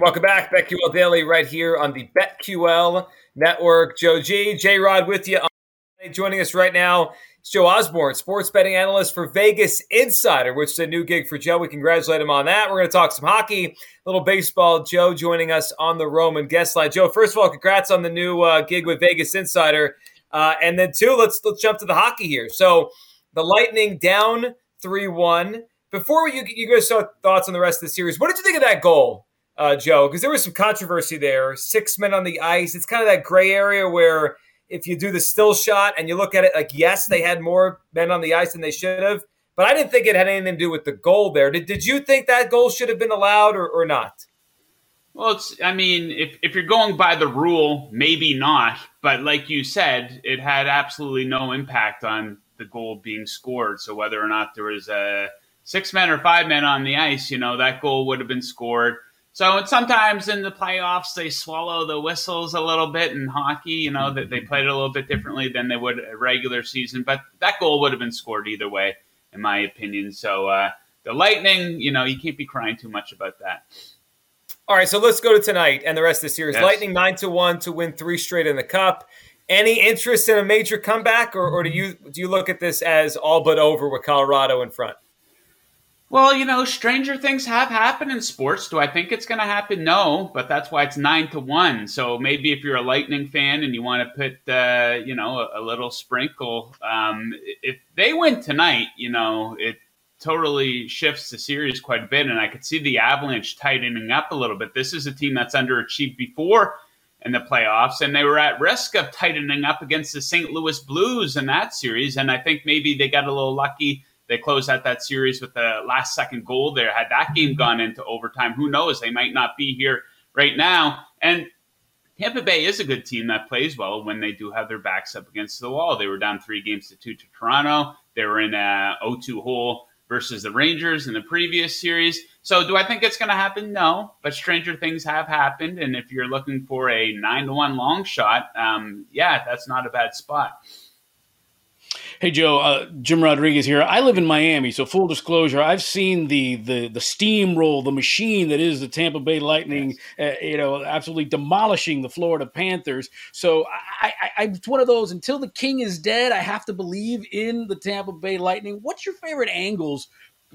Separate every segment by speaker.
Speaker 1: Welcome back, BetQL Daily, right here on the BetQL Network. Joe G, J Rod with you. Joining us right now is Joe Osborne, sports betting analyst for Vegas Insider, which is a new gig for Joe. We congratulate him on that. We're going to talk some hockey, a little baseball. Joe joining us on the Roman guest line. Joe, first of all, congrats on the new uh, gig with Vegas Insider, uh, and then two, let's let's jump to the hockey here. So the Lightning down three one. Before you you guys saw thoughts on the rest of the series, what did you think of that goal? Uh, Joe, because there was some controversy there. Six men on the ice. It's kind of that gray area where if you do the still shot and you look at it like, yes, they had more men on the ice than they should have, but I didn't think it had anything to do with the goal there. Did, did you think that goal should have been allowed or, or not?
Speaker 2: Well, it's, I mean, if, if you're going by the rule, maybe not. But like you said, it had absolutely no impact on the goal being scored. So whether or not there was a six men or five men on the ice, you know, that goal would have been scored. So sometimes in the playoffs they swallow the whistles a little bit in hockey. You know that they played it a little bit differently than they would a regular season, but that goal would have been scored either way, in my opinion. So uh, the Lightning, you know, you can't be crying too much about that.
Speaker 1: All right, so let's go to tonight and the rest of the series.
Speaker 2: Yes.
Speaker 1: Lightning nine to one to win three straight in the cup. Any interest in a major comeback, or, or do you do you look at this as all but over with Colorado in front?
Speaker 2: Well, you know, stranger things have happened in sports. Do I think it's going to happen? No, but that's why it's nine to one. So maybe if you're a Lightning fan and you want to put, uh, you know, a, a little sprinkle, um, if they win tonight, you know, it totally shifts the series quite a bit. And I could see the Avalanche tightening up a little bit. This is a team that's underachieved before in the playoffs, and they were at risk of tightening up against the St. Louis Blues in that series. And I think maybe they got a little lucky they closed out that series with the last second goal there. Had that game gone into overtime, who knows? They might not be here right now. And Tampa Bay is a good team that plays well when they do have their backs up against the wall. They were down three games to two to Toronto. They were in a 0-2 hole versus the Rangers in the previous series. So do I think it's going to happen? No, but stranger things have happened. And if you're looking for a nine to one long shot, um, yeah, that's not a bad spot.
Speaker 3: Hey Joe, uh, Jim Rodriguez here. I live in Miami, so full disclosure, I've seen the the the steamroll, the machine that is the Tampa Bay Lightning. Yes. Uh, you know, absolutely demolishing the Florida Panthers. So I, I, I, it's one of those. Until the king is dead, I have to believe in the Tampa Bay Lightning. What's your favorite angles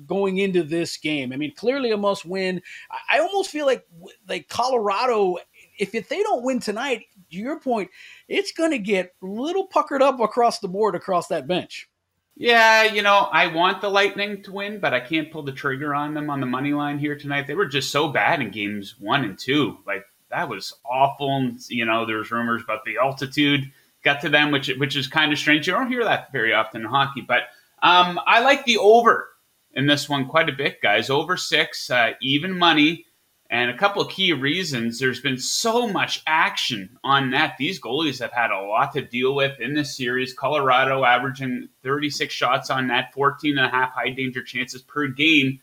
Speaker 3: going into this game? I mean, clearly a must win. I, almost feel like like Colorado. If, if they don't win tonight, to your point, it's going to get a little puckered up across the board across that bench.
Speaker 2: Yeah, you know, I want the Lightning to win, but I can't pull the trigger on them on the money line here tonight. They were just so bad in games one and two. Like that was awful. And, You know, there's rumors about the altitude got to them, which which is kind of strange. You don't hear that very often in hockey, but um, I like the over in this one quite a bit, guys. Over six, uh, even money. And a couple of key reasons there's been so much action on that. These goalies have had a lot to deal with in this series. Colorado averaging 36 shots on net, 14 and a half high danger chances per game.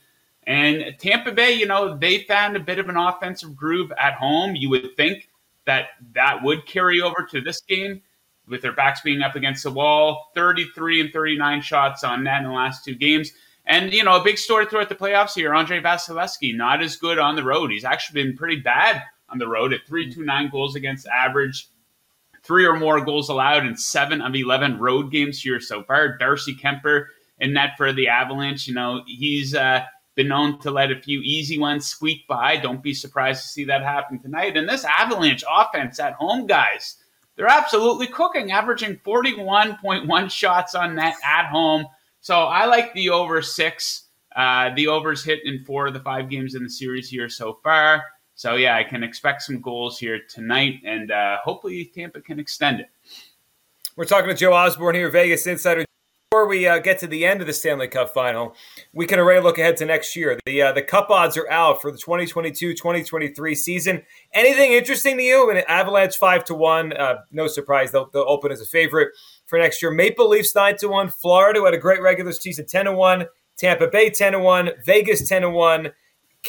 Speaker 2: And Tampa Bay, you know, they found a bit of an offensive groove at home. You would think that that would carry over to this game with their backs being up against the wall. 33 and 39 shots on net in the last two games. And, you know, a big story throughout the playoffs here Andrei Vasilevskiy, not as good on the road. He's actually been pretty bad on the road at 3.29 goals against average, three or more goals allowed in seven of 11 road games here so far. Darcy Kuemper in net for the Avalanche. You know, he's uh, been known to let a few easy ones squeak by. Don't be surprised to see that happen tonight. And this Avalanche offense at home, guys, they're absolutely cooking, averaging 41.1 shots on net at home So I like the over six. Uh, the overs hit in four of the five games in the series here so far. So yeah, I can expect some goals here tonight, and uh, hopefully Tampa can extend it.
Speaker 1: We're talking to Joe Osborne here, Vegas Insider. Before we uh, get to the end of the Stanley Cup final, we can already look ahead to next year. The uh, the Cup odds are out for the 2022-2023 season. Anything interesting to you? Mean, Avalanche five to one. Uh, no surprise, they'll, they'll open as a favorite for next year. Maple Leafs nine to one. Florida who had a great regular season ten to one. Tampa Bay ten to one. Vegas ten to one.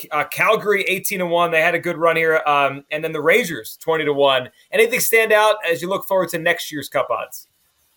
Speaker 1: Uh, Calgary 18 to 1. They had a good run here. Um, and then the Rangers 20 to 1. Anything stand out as you look forward to next year's cup odds?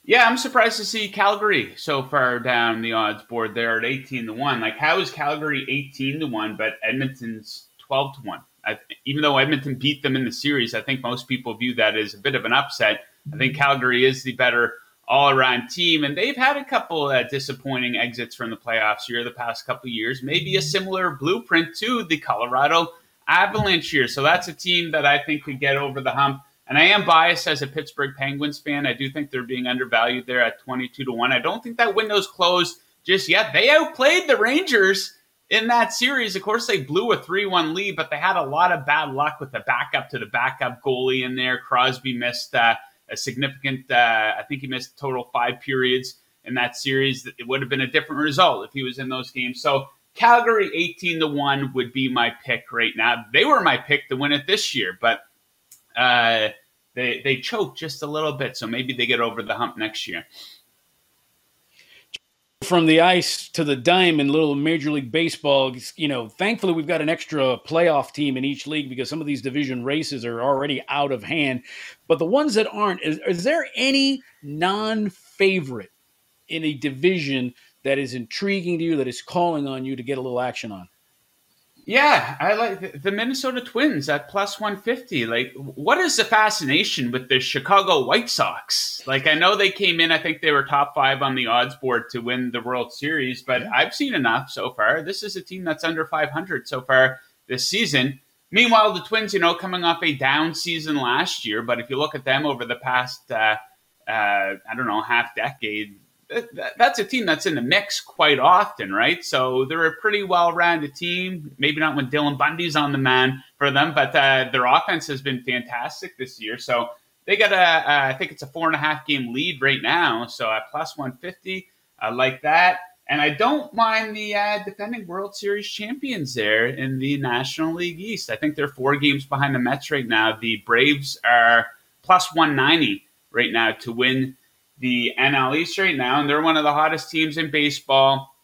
Speaker 2: Yeah, I'm surprised to see Calgary so far down the odds board there at 18 to 1. Like, how is Calgary 18 to 1, but Edmonton's 12 to 1? I, even though Edmonton beat them in the series, I think most people view that as a bit of an upset. I think Calgary is the better all around team, and they've had a couple uh, disappointing exits from the playoffs here the past couple years. Maybe a similar blueprint to the Colorado Avalanche here. So that's a team that I think could get over the hump. And I am biased as a Pittsburgh Penguins fan. I do think they're being undervalued there at 22 to 1. I don't think that window's closed just yet. They outplayed the Rangers in that series. Of course, they blew a 3 1 lead, but they had a lot of bad luck with the backup to the backup goalie in there. Crosby missed uh, a significant, uh, I think he missed total five periods in that series. It would have been a different result if he was in those games. So Calgary 18 to 1 would be my pick right now. They were my pick to win it this year, but uh, they they choked just a little bit, so maybe they get over the hump next year.
Speaker 3: From the ice to the diamond, little Major League Baseball. You know, thankfully we've got an extra playoff team in each league because some of these division races are already out of hand. But the ones that aren't, is, is there any non-favorite in a division that is intriguing to you, that is calling on you to get a little action on?
Speaker 2: Yeah, I like the Minnesota Twins at plus 150. Like, what is the fascination with the Chicago White Sox? Like, I know they came in, I think they were top five on the odds board to win the World Series, but yeah. I've seen enough so far. This is a team that's under 500 so far this season. Meanwhile, the Twins, you know, coming off a down season last year, but if you look at them over the past, uh, uh, I don't know, half decade, that's a team that's in the mix quite often, right? So they're a pretty well-rounded team. Maybe not when Dylan Bundy's on the man for them, but uh, their offense has been fantastic this year. So they got a, uh, I think it's a four and a half game lead right now. So at plus 150, I like that. And I don't mind the uh, defending World Series champions there in the National League East. I think they're four games behind the Mets right now. The Braves are plus 190 right now to win the NL East right now, and they're one of the hottest teams in baseball.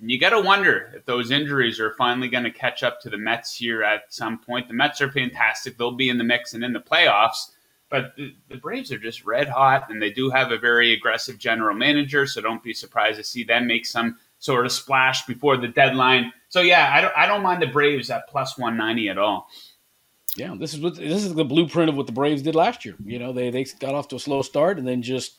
Speaker 2: And you got to wonder if those injuries are finally going to catch up to the Mets here at some point. The Mets are fantastic; they'll be in the mix and in the playoffs. But the, the Braves are just red hot, and they do have a very aggressive general manager. So don't be surprised to see them make some sort of splash before the deadline. So yeah, I don't, I don't mind the Braves at plus one ninety at all.
Speaker 3: Yeah, this is what this is the blueprint of what the Braves did last year. You know, they they got off to a slow start and then just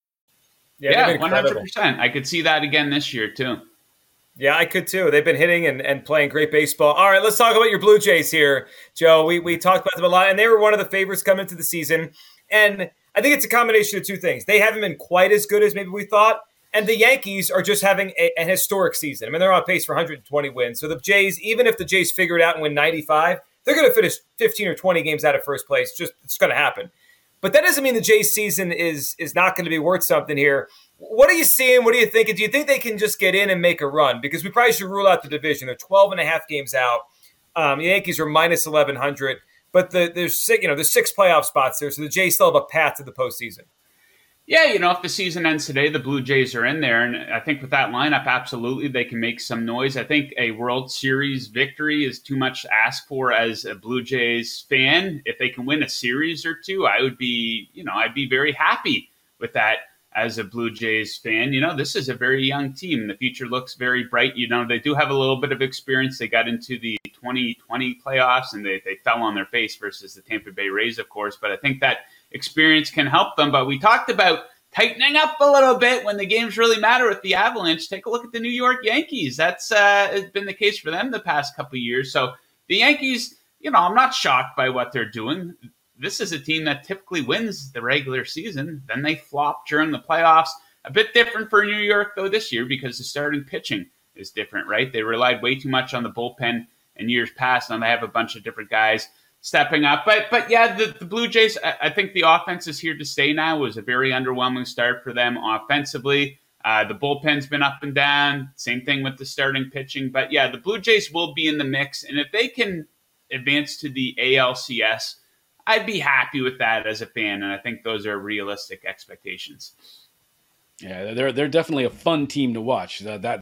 Speaker 2: Yeah, one hundred percent. I could see that again this year too.
Speaker 1: Yeah, I could too. They've been hitting and, and playing great baseball. All right, let's talk about your Blue Jays here, Joe. We we talked about them a lot, and they were one of the favorites coming into the season. And I think it's a combination of two things. They haven't been quite as good as maybe we thought, and the Yankees are just having a, an historic season. I mean, they're on pace for 120 wins. So the Jays, even if the Jays figure it out and win 95, they're going to finish 15 or 20 games out of first place. Just it's going to happen. But that doesn't mean the Jays season is is not going to be worth something here. What are you seeing? What are you thinking? Do you think they can just get in and make a run? Because we probably should rule out the division. They're 12 and a half games out. Um, the Yankees are minus 1100, but the, there's you know there's six playoff spots there, so the Jays still have a path to the postseason.
Speaker 2: Yeah, you know, if the season ends today, the Blue Jays are in there. And I think with that lineup, absolutely, they can make some noise. I think a World Series victory is too much to ask for as a Blue Jays fan. If they can win a series or two, I would be, you know, I'd be very happy with that as a Blue Jays fan. You know, this is a very young team. The future looks very bright. You know, they do have a little bit of experience. They got into the 2020 playoffs and they, they fell on their face versus the Tampa Bay Rays, of course. But I think that experience can help them. But we talked about tightening up a little bit when the games really matter with the Avalanche. Take a look at the New York Yankees. That's uh, been the case for them the past couple years. So the Yankees, you know, I'm not shocked by what they're doing. This is a team that typically wins the regular season. Then they flop during the playoffs. A bit different for New York, though, this year because the starting pitching is different, right? They relied way too much on the bullpen in years past. and they have a bunch of different guys stepping up. But but yeah, the, the Blue Jays, I, I, think the offense is here to stay now. It was a very underwhelming start for them offensively. Uh, the bullpen's been up and down. Same thing with the starting pitching. But yeah, the Blue Jays will be in the mix. And if they can advance to the ALCS, I'd be happy with that as a fan. And I think those are realistic expectations.
Speaker 3: Yeah, they're they're definitely a fun team to watch. That, that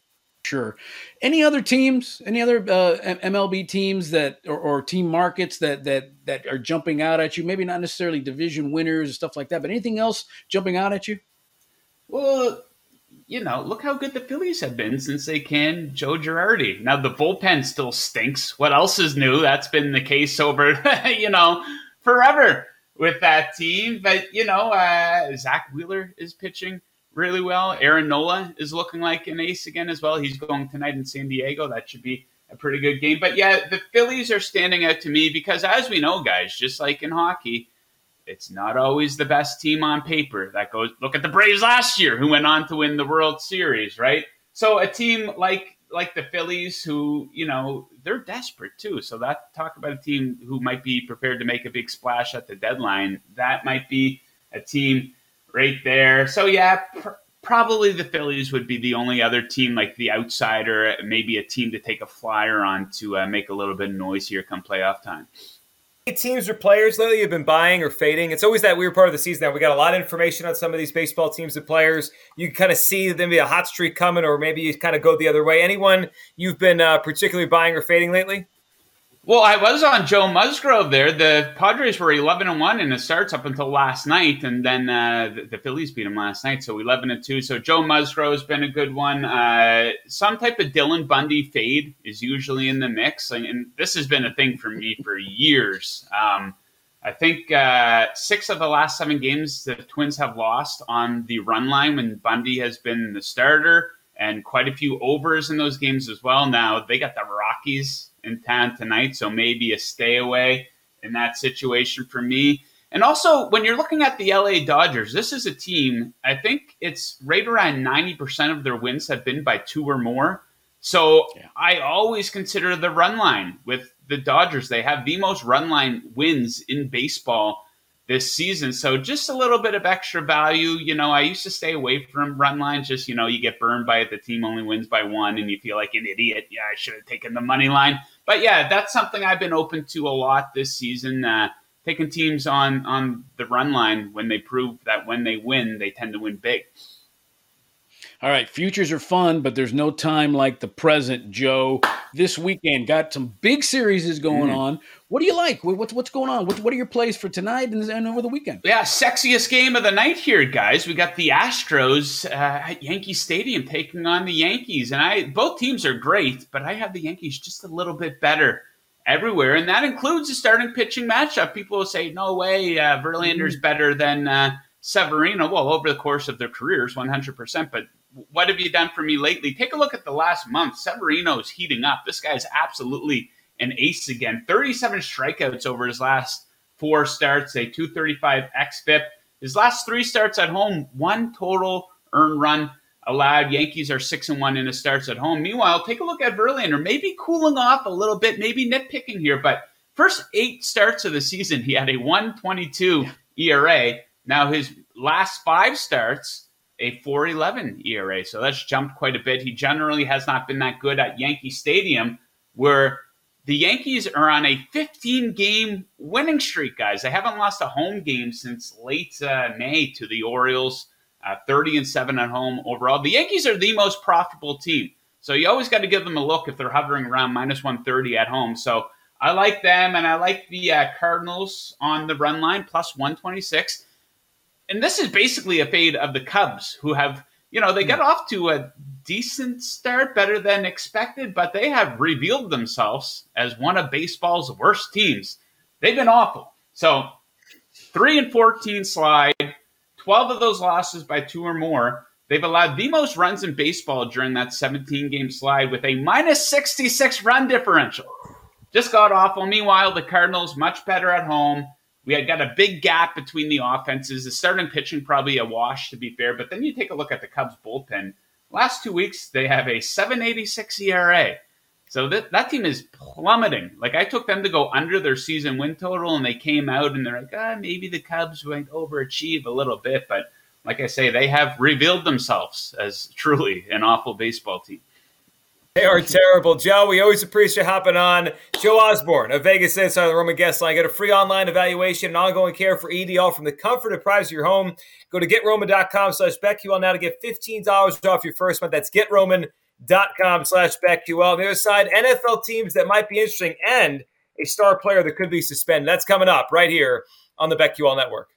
Speaker 3: Sure. Any other teams? Any other uh, MLB teams that or, or, team markets that that that are jumping out at you? Maybe not necessarily division winners and stuff like that, but anything else jumping out at you?
Speaker 2: Well, you know, look how good the Phillies have been since they canned Joe Girardi. Now the bullpen still stinks. What else is new? That's been the case over you know forever with that team. But you know, uh, Zack Wheeler is pitching really well. Aaron Nola is looking like an ace again as well. He's going tonight in San Diego. That should be a pretty good game. But yeah, the Phillies are standing out to me because, as we know, guys, just like in hockey, it's not always the best team on paper. That goes. Look at the Braves last year, who went on to win the World Series, right? So a team like like the Phillies, who you know they're desperate too. So that talk about a team who might be prepared to make a big splash at the deadline. That might be a team right there. So yeah, pr- probably the Phillies would be the only other team, like the outsider, maybe a team to take a flyer on to uh, make a little bit of noise here come playoff time.
Speaker 1: Teams or players lately you've been buying or fading. It's always that weird part of the season. Now we got a lot of information on some of these baseball teams and players. You kind of see them be a hot streak coming, or maybe you kind of go the other way. Anyone you've been uh, particularly buying or fading lately?
Speaker 2: Well, I was on Joe Musgrove there. The Padres were 11 and 1 in the starts up until last night, and then uh, the, the, Phillies beat them last night, so 11 and 2. So Joe Musgrove's been a good one. Uh, some type of Dylan Bundy fade is usually in the mix, and, and this has been a thing for me for years. Um, I think uh, six of the last seven games the Twins have lost on the run line when Bundy has been the starter, and quite a few overs in those games as well. Now they got the Rockies in town tonight, so maybe a stay away in that situation for me. And also, when you're looking at the LA Dodgers, this is a team, I think it's right around 90% of their wins have been by two or more. So yeah. I always consider the run line with the Dodgers. They have the most run line wins in baseball this season. So just a little bit of extra value. You know, I used to stay away from run lines. Just you know, you get burned by it. The team only wins by one, and you feel like an idiot. Yeah, I should have taken the money line. But yeah, that's something I've been open to a lot this season. Uh, taking teams on on the run line when they prove that when they win, they tend to win big.
Speaker 3: All right, futures are fun, but there's no time like the present, Joe. This weekend got some big series is going mm. on. What do you like? What's what's going on? What, what are your plays for tonight and, and, over the weekend?
Speaker 2: Yeah, sexiest game of the night here, guys. We got the Astros uh, at Yankee Stadium taking on the Yankees, and I both teams are great, but I have the Yankees just a little bit better everywhere, and that includes the starting pitching matchup. People will say, "No way, uh, Verlander's mm. better than." Uh, Severino, well, over the course of their careers, 100%. But what have you done for me lately? Take a look at the last month. Severino's heating up. This guy's absolutely an ace again. 37 strikeouts over his last four starts, a 235 xFIP. His last three starts at home, one total earned run allowed. Yankees are six and one in his starts at home. Meanwhile, take a look at Verlander, maybe cooling off a little bit, maybe nitpicking here, but first eight starts of the season, he had a 122 ERA. Now his last five starts, a 4.11 ERA. So that's jumped quite a bit. He generally has not been that good at Yankee Stadium, where the Yankees are on a 15 game winning streak, guys. They haven't lost a home game since late uh, May to the Orioles, uh, 30 and 7 at home overall. The Yankees are the most profitable team. So you always got to give them a look if they're hovering around minus 130 at home. So I like them, and I like the uh, Cardinals on the run line plus 126. And this is basically a fade of the Cubs, who have, you know, they hmm. got off to a decent start, better than expected, but they have revealed themselves as one of baseball's worst teams. They've been awful. So, 3 and 14 slide, 12 of those losses by two or more. They've allowed the most runs in baseball during that 17 game slide with a minus 66 run differential. Just got awful. Meanwhile, the Cardinals much better at home. We had got a big gap between the offenses. The starting pitching probably a wash to be fair, but then you take a look at the Cubs bullpen. Last two weeks they have a 786 ERA. So that that team is plummeting. Like I took them to go under their season win total, and they came out and they're like, ah, maybe the Cubs went overachieve a little bit, but like I say, they have revealed themselves as truly an awful baseball team.
Speaker 1: They are terrible. Joe, we always appreciate hopping on. Joe Osborne of Vegas Insider, the Roman Guest Line. Get a free online evaluation and ongoing care for EDL from the comfort and privacy of your home. Go to getroman.com slash BetQL now to get $15 off your first month. That's getroman.com slash BetQL. On the other side, NFL teams that might be interesting and a star player that could be suspended. That's coming up right here on the BetQL Network.